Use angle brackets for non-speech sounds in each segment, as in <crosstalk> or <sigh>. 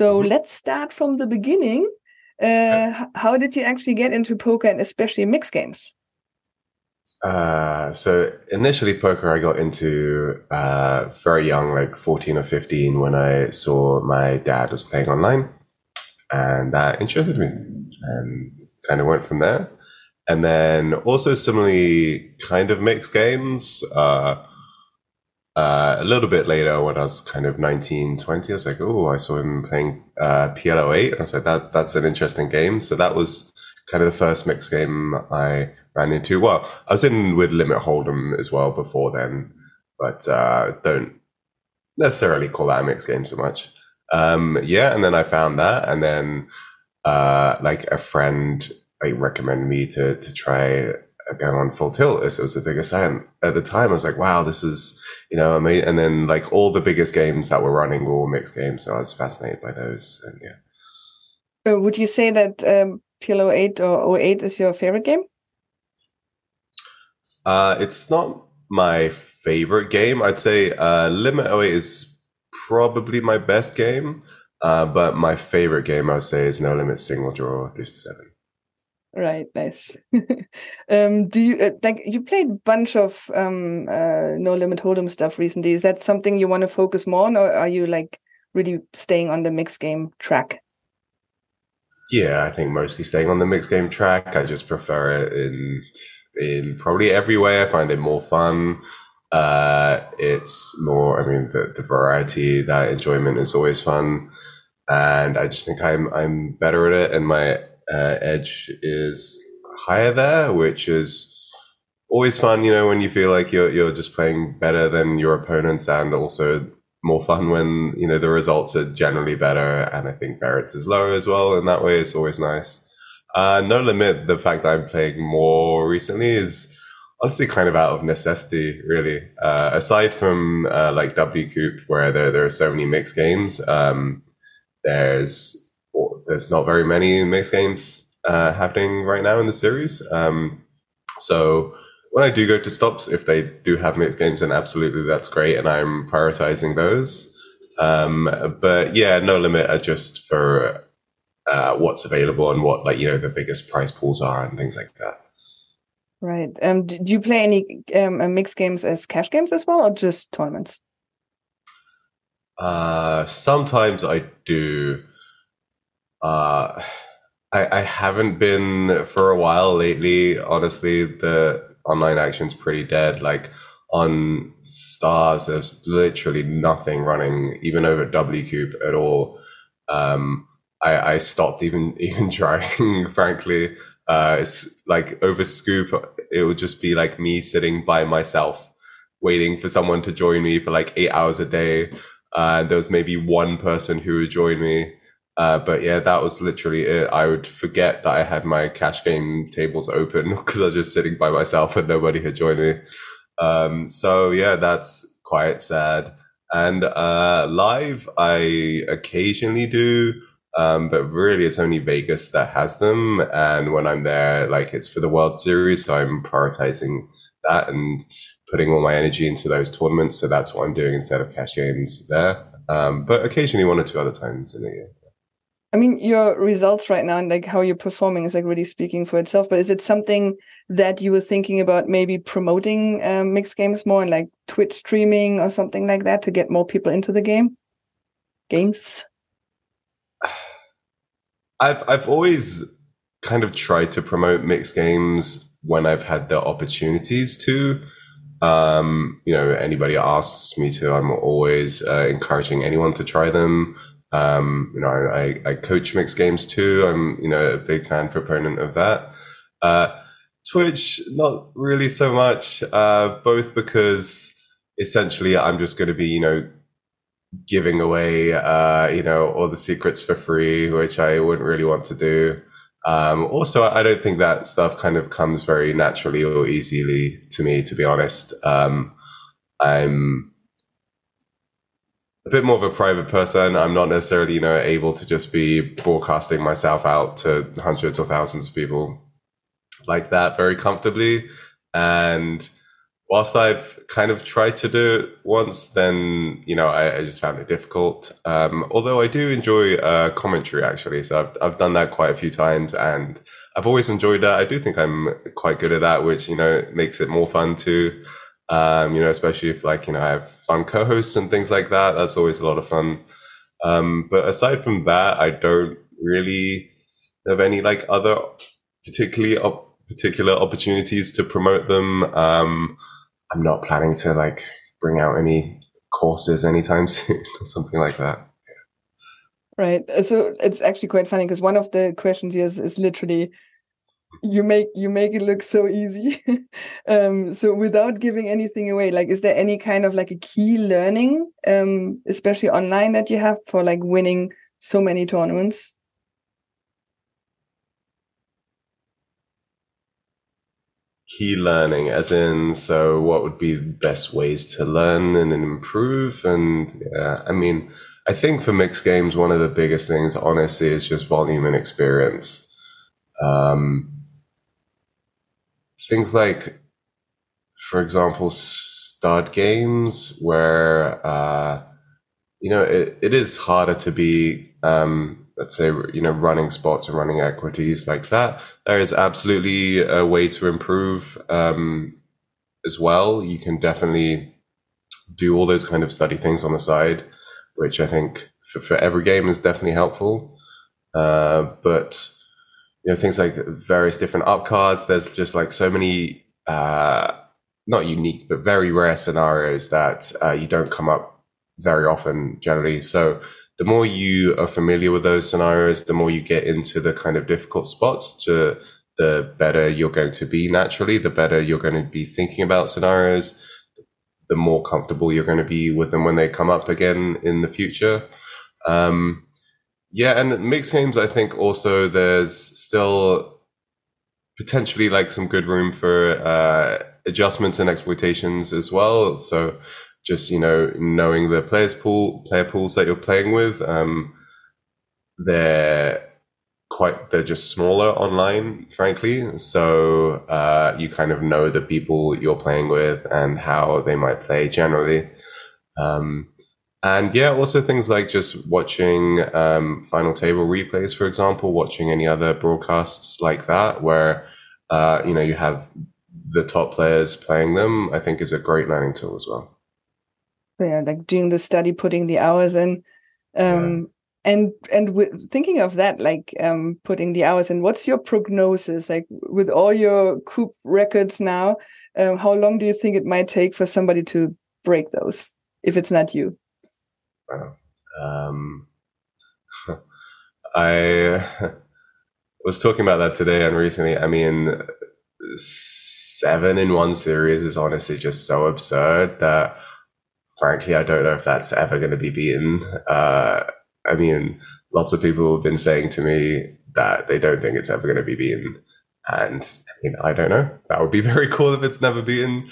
So let's start from the beginning. Uh, how did you actually get into poker and especially mixed games? Uh, so initially poker I got into uh, very young, like 14 or 15 when I saw my dad was playing online and that interested me and kind of went from there. And then also similarly kind of mixed games, uh, uh, a little bit later when I was kind of 19, 20, I was like, oh, I saw him playing uh, PLO8. And I was like, that, that's an interesting game. So that was kind of the first mixed game I ran into. Well, I was in with Limit Hold'em as well before then, but uh, don't necessarily call that a mixed game so much. Um, yeah, and then I found that, and then uh, like a friend like recommended me to to try going on full tilt. As it was the biggest and at the time i was like wow this is you know amazing and then like all the biggest games that were running were all mixed games so i was fascinated by those and yeah. Uh, would you say that um, plo 8 or O8 is your favorite game? Uh, it's not my favorite game. I'd say uh, limit O8 is probably my best game uh, but my favorite game i would say is no limit single draw 3 7 Right, nice. <laughs> um, do you uh, like you played a bunch of um, uh, no limit hold'em stuff recently? Is that something you want to focus more on, or are you like really staying on the mixed game track? Yeah, I think mostly staying on the mixed game track. I just prefer it in in probably every way. I find it more fun. Uh, it's more. I mean, the the variety, that enjoyment is always fun, and I just think I'm I'm better at it, and my uh, edge is higher there, which is always fun. You know, when you feel like you're you're just playing better than your opponents, and also more fun when you know the results are generally better. And I think variance is lower as well. In that way, it's always nice. Uh, no limit. The fact that I'm playing more recently is honestly kind of out of necessity, really. Uh, aside from uh, like WCOOP, where there there are so many mixed games, um, there's there's not very many mixed games uh, happening right now in the series. Um, so when I do go to stops, if they do have mixed games, then absolutely that's great, and I'm prioritizing those. Um, but yeah, no limit are just for uh, what's available and what like you know the biggest prize pools are and things like that. Right. Um, do you play any um, mixed games as cash games as well, or just tournaments? Uh, sometimes I do. Uh, I, I haven't been for a while lately. Honestly, the online action's pretty dead. Like on Stars, there's literally nothing running, even over at WCOOP at all. Um, I, I stopped even <laughs> even trying, frankly. Uh, it's like over Scoop, it would just be like me sitting by myself, waiting for someone to join me for like eight hours a day. Uh, there was maybe one person who would join me uh, but yeah, that was literally it. I would forget that I had my cash game tables open <laughs> because I was just sitting by myself and nobody had joined me. Um, so yeah, that's quite sad. And uh, live, I occasionally do, um, but really it's only Vegas that has them. And when I'm there, like it's for the World Series, so I'm prioritizing that and putting all my energy into those tournaments. So that's what I'm doing instead of cash games there. Um, but occasionally one or two other times in the year. I mean, your results right now and like how you're performing is like really speaking for itself. But is it something that you were thinking about maybe promoting um, mixed games more and like Twitch streaming or something like that to get more people into the game? Games. <sighs> I've I've always kind of tried to promote mixed games when I've had the opportunities to. Um, you know, anybody asks me to, I'm always uh, encouraging anyone to try them. Um, you know, I, I coach mixed games too. I'm, you know, a big fan proponent of that. Uh, Twitch, not really so much, uh, both because essentially I'm just going to be, you know, giving away, uh, you know, all the secrets for free, which I wouldn't really want to do. Um, also, I don't think that stuff kind of comes very naturally or easily to me, to be honest. Um, I'm a bit more of a private person. I'm not necessarily, you know, able to just be broadcasting myself out to hundreds or thousands of people. like that very comfortably. And whilst I've kind of tried to do it once, then you know I, I just found it difficult. Um, although I do enjoy uh, commentary actually, so I've I've done that quite a few times, and I've always enjoyed that. I do think I'm quite good at that, which you know makes it more fun too. Um, you know, especially if like you know I have fun co-hosts and things like that. That's always a lot of fun. Um, but aside from that, I don't really have any like other particularly op- particular opportunities to promote them. Um, I'm not planning to like bring out any courses anytime <laughs> soon or something like that. Right. So it's actually quite funny because one of the questions here is, is literally you make you make it look so easy. <laughs> um, so without giving anything away, like is there any kind of like a key learning, um, especially online that you have for like winning so many tournaments? key learning as in so what would be the best ways to learn and improve and yeah i mean i think for mixed games one of the biggest things honestly is just volume and experience um, things like for example stud games where uh, you know it, it is harder to be um, let's say you know running spots and running equities like that. There is absolutely a way to improve um, as well. You can definitely do all those kind of study things on the side which i think for, for every game is definitely helpful. Uh, but you know things like various different up cards there's just like so many uh, not unique but very rare scenarios that uh, you don't come up very often generally so the more you are familiar with those scenarios, the more you get into the kind of difficult spots, to the better you're going to be naturally, the better you're going to be thinking about scenarios, the more comfortable you're going to be with them when they come up again in the future. Um, yeah, and mixed games, I think also there's still potentially like some good room for uh, adjustments and exploitations as well. So just you know knowing the players pool player pools that you're playing with um, they're quite they're just smaller online frankly so uh, you kind of know the people you're playing with and how they might play generally um, and yeah also things like just watching um, final table replays for example watching any other broadcasts like that where uh, you know you have the top players playing them i think is a great learning tool as well. Yeah like doing the study putting the hours in. Um yeah. and and with thinking of that like um putting the hours in what's your prognosis? Like with all your COOP records now um, how long do you think it might take for somebody to break those if it's not you um <laughs> i <laughs> was talking about that today and recently i mean seven in one series is honestly just so absurd that frankly, I don't know if that's ever going to be beaten. Uh, I mean, lots of people have been saying to me that they don't think it's ever going to be beaten. And I mean, I don't know. That would be <laughs> very cool if it's never beaten.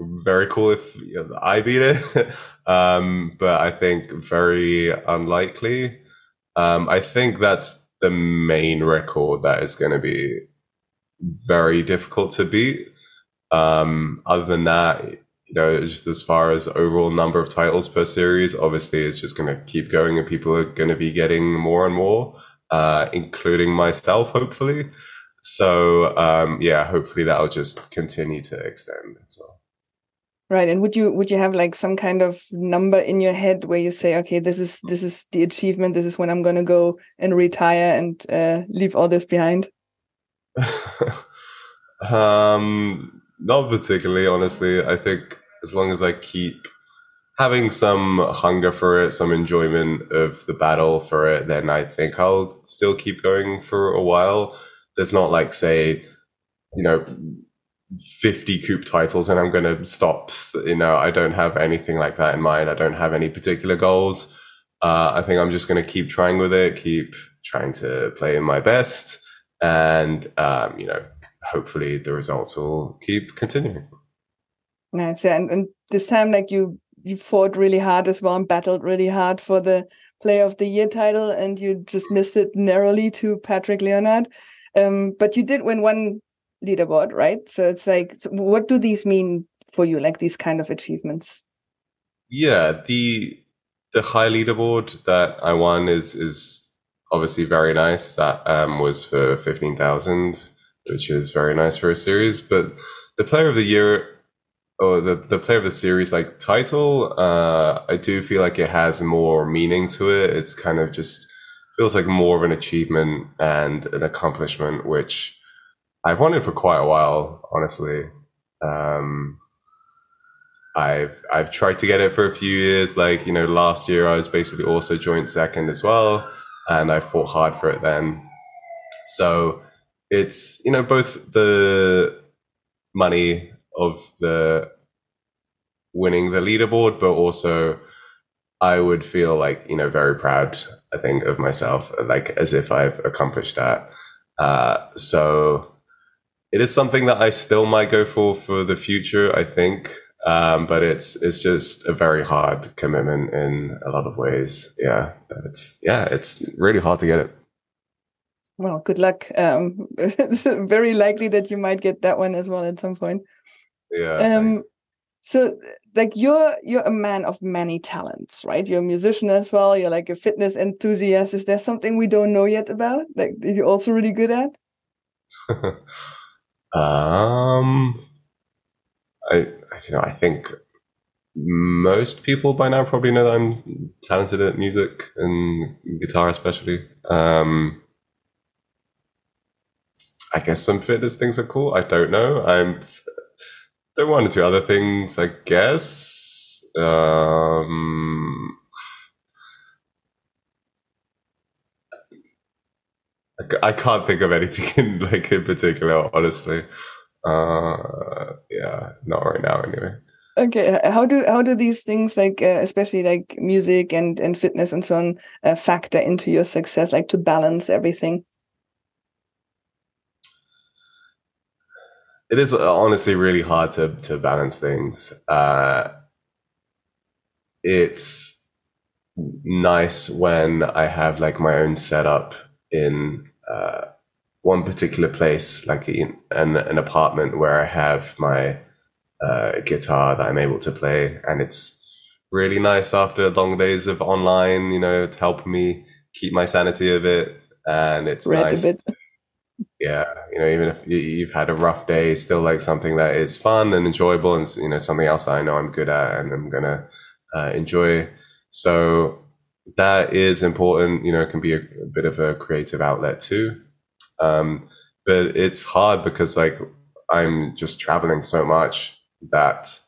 Very cool if I beat it. <laughs> um, but I think very unlikely. Um, I think that's the main record that is going to be very difficult to beat. Um, other than that, you know, just as far as overall number of titles per series, obviously it's just going to keep going and people are going to be getting more and more, uh, including myself, hopefully. So, um, yeah, hopefully that'll just continue to extend as well. Right. And would you, would you have like some kind of number in your head where you say, okay, this is, this is the achievement. This is when I'm going to go and retire and, uh, leave all this behind? <laughs> um, not particularly, honestly. I think as long as I keep having some hunger for it, some enjoyment of the battle for it, then I think I'll still keep going for a while. There's not like, say, you know, 50 COOP titles and I'm going to stop. You know, I don't have anything like that in mind. I don't have any particular goals. Uh, I think I'm just going to keep trying with it, keep trying to play in my best. And, um, you know, hopefully the results will keep continuing. Nice. Yeah. And, and this time, like you, you fought really hard as well and battled really hard for the player of the year title and you just missed it narrowly to Patrick Leonard. Um, but you did win one leaderboard, right? So it's like, so what do these mean for you? Like these kind of achievements? Yeah, the the high leaderboard that I won is is obviously very nice. That um, was for fifteen thousand, which is very nice for a series. But the player of the year or the, the player of the series like title, uh, I do feel like it has more meaning to it. It's kind of just feels like more of an achievement and an accomplishment, which I've wanted for quite a while, honestly. Um, I've I've tried to get it for a few years. Like you know, last year I was basically also joint second as well, and I fought hard for it then. So it's you know both the money of the winning the leaderboard, but also I would feel like you know very proud. I think of myself, like as if I've accomplished that. Uh, so it is something that I still might go for for the future. I think, um, but it's it's just a very hard commitment in a lot of ways. Yeah, it's yeah, it's really hard to get it. Well, good luck. Um, it's <laughs> very likely that you might get that one as well at some point. Yeah. Um, so like you're you're a man of many talents, right? You're a musician as well. You're like a fitness enthusiast. Is there something we don't know yet about? Like you're also really good at? <laughs> um, I I don't know. I think most people by now probably know that I'm talented at music and guitar, especially. Um, I guess some fitness things are cool. I don't know. I'm there one or two other things, I guess. Um, I can't think of anything <laughs> in like in particular, honestly. Uh, yeah, not right now, anyway. Okay, how do how do these things like uh, especially like music and and fitness and so on uh, factor into your success, like to balance everything? it is honestly really hard to to balance things. Uh, it's nice when I have like my own setup in uh, one particular place, like in an, an apartment where I have my uh, guitar that I'm able to play, and it's really nice after long days of online, you know, to help me keep my sanity a bit. And it's Read nice yeah, you know, even if you've had a rough day, still like something that is fun and enjoyable, and you know, something else I know I'm good at and I'm gonna uh, enjoy. So that is important. You know, it can be a, a bit of a creative outlet too. Um, but it's hard because like I'm just traveling so much that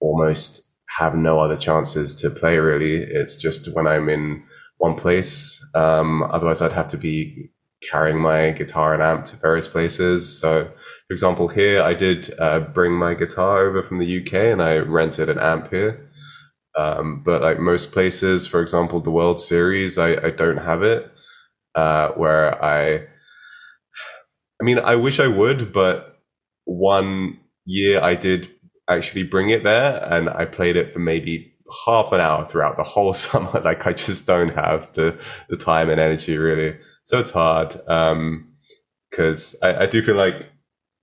almost have no other chances to play. Really, it's just when I'm in one place. Um, otherwise, I'd have to be carrying my guitar and amp to various places. So, for example, here I did uh, bring my guitar over from the UK and I rented an amp here. Um, but like most places, for example, the World Series, I, I don't have it. Uh, where I, I mean, I wish I would, but one year I did actually bring it there and I played it for maybe half an hour throughout the whole <laughs> summer. like I just don't have the, the time and energy really. So it's hard because um, I, I do feel like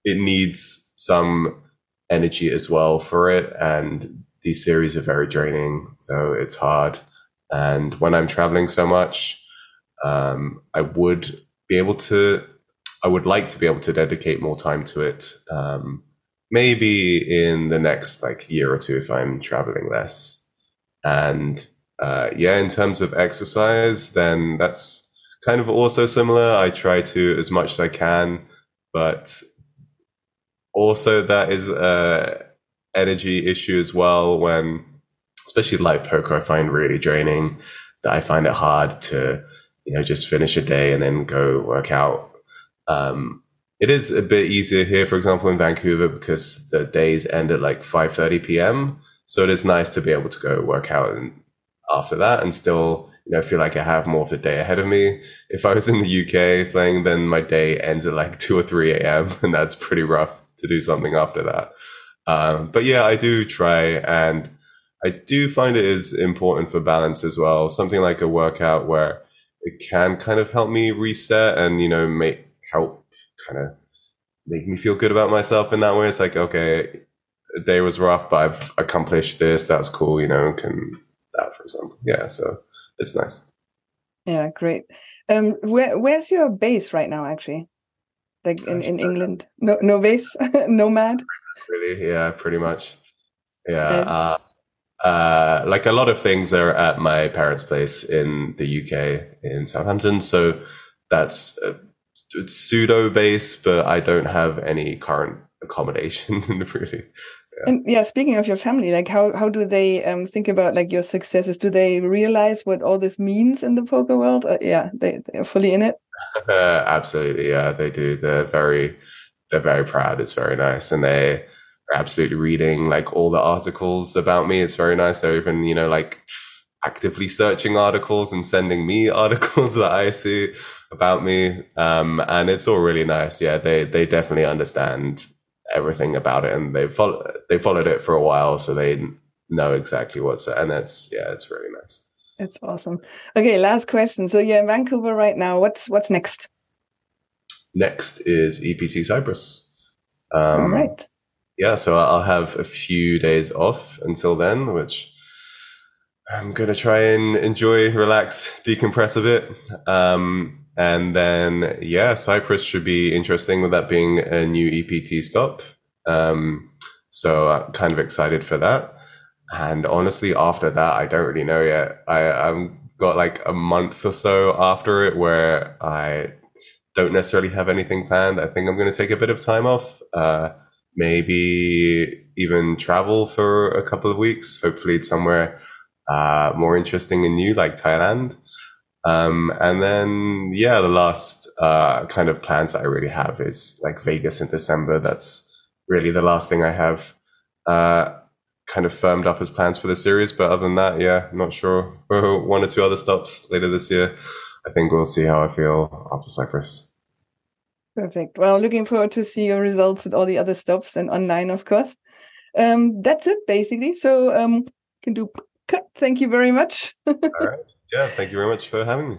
it needs some energy as well for it. And these series are very draining. So it's hard. And when I'm traveling so much, um, I would be able to, I would like to be able to dedicate more time to it. Um, maybe in the next like year or two if I'm traveling less. And uh, yeah, in terms of exercise, then that's kind of also similar. I try to as much as I can, but also that is a energy issue as well. When especially live poker, I find really draining. That I find it hard to you know just finish a day and then go work out. Um, it is a bit easier here, for example, in Vancouver because the days end at like 5:30 p.m. So it is nice to be able to go work out and after that and still you know, feel like I have more of the day ahead of me. If I was in the UK playing, then my day ends at like 2 or 3 a.m. <laughs> and that's pretty rough to do something after that. Um, but yeah, I do try and I do find it is important for balance as well. Something like a workout where it can kind of help me reset and, you know, make help kind of make me feel good about myself in that way. It's like, okay, the day was rough, but I've accomplished this. That's cool, you know, can that, for example. Yeah, so it's nice. Yeah, great. Um, where where's your base right now, actually? Like in, in England? No, no base, <laughs> nomad. Really? Yeah, pretty much. Yeah. Uh, uh, like a lot of things are at my parents' place in the UK in Southampton, so that's a, it's pseudo base, but I don't have any current accommodation <laughs> really. Yeah. And yeah, speaking of your family, like how how do they um, think about like your successes? Do they realize what all this means in the poker world? Uh, yeah, they they're fully in it. Uh, <laughs> absolutely, yeah, they do. They're very they're very proud. It's very nice, and they are absolutely reading like all the articles about me. It's very nice. They're even you know like actively searching articles and sending me <laughs> articles that I see about me. Um, and it's all really nice. Yeah, they they definitely understand everything about it, and they follow they followed it for a while, so they know exactly what's and it's yeah, it's really nice. It's awesome. Okay, last question. So you're in Vancouver right now. What's what's next? Next is EPT Cyprus. Um, All right. Yeah, so I'll have a few days off until then, which I'm gonna try and enjoy, relax, decompress a bit. Um, and then, yeah, Cyprus should be interesting with that being a new EPT stop. Um, so I'm kind of excited for that. And honestly, after that, I don't really know yet. I, I've got like a month or so after it where I don't necessarily have anything planned. I think I'm going to take a bit of time off. Uh, maybe even travel for a couple of weeks. Hopefully, it's somewhere uh, more interesting and new, like Thailand. Um, and then, yeah, the last uh, kind of plans that I really have is like Vegas in December. That's really the last thing I have uh, kind of firmed up as plans for the series. But other than that, yeah, not sure. <laughs> One or two other stops later this year. I think we'll see how I feel after Cyprus. Perfect. Well, looking forward to see your results at all the other stops and online, of course. Um, that's it, basically. So um, can do cut. Thank you very much. <laughs> all right. Yeah, thank you very much for having me.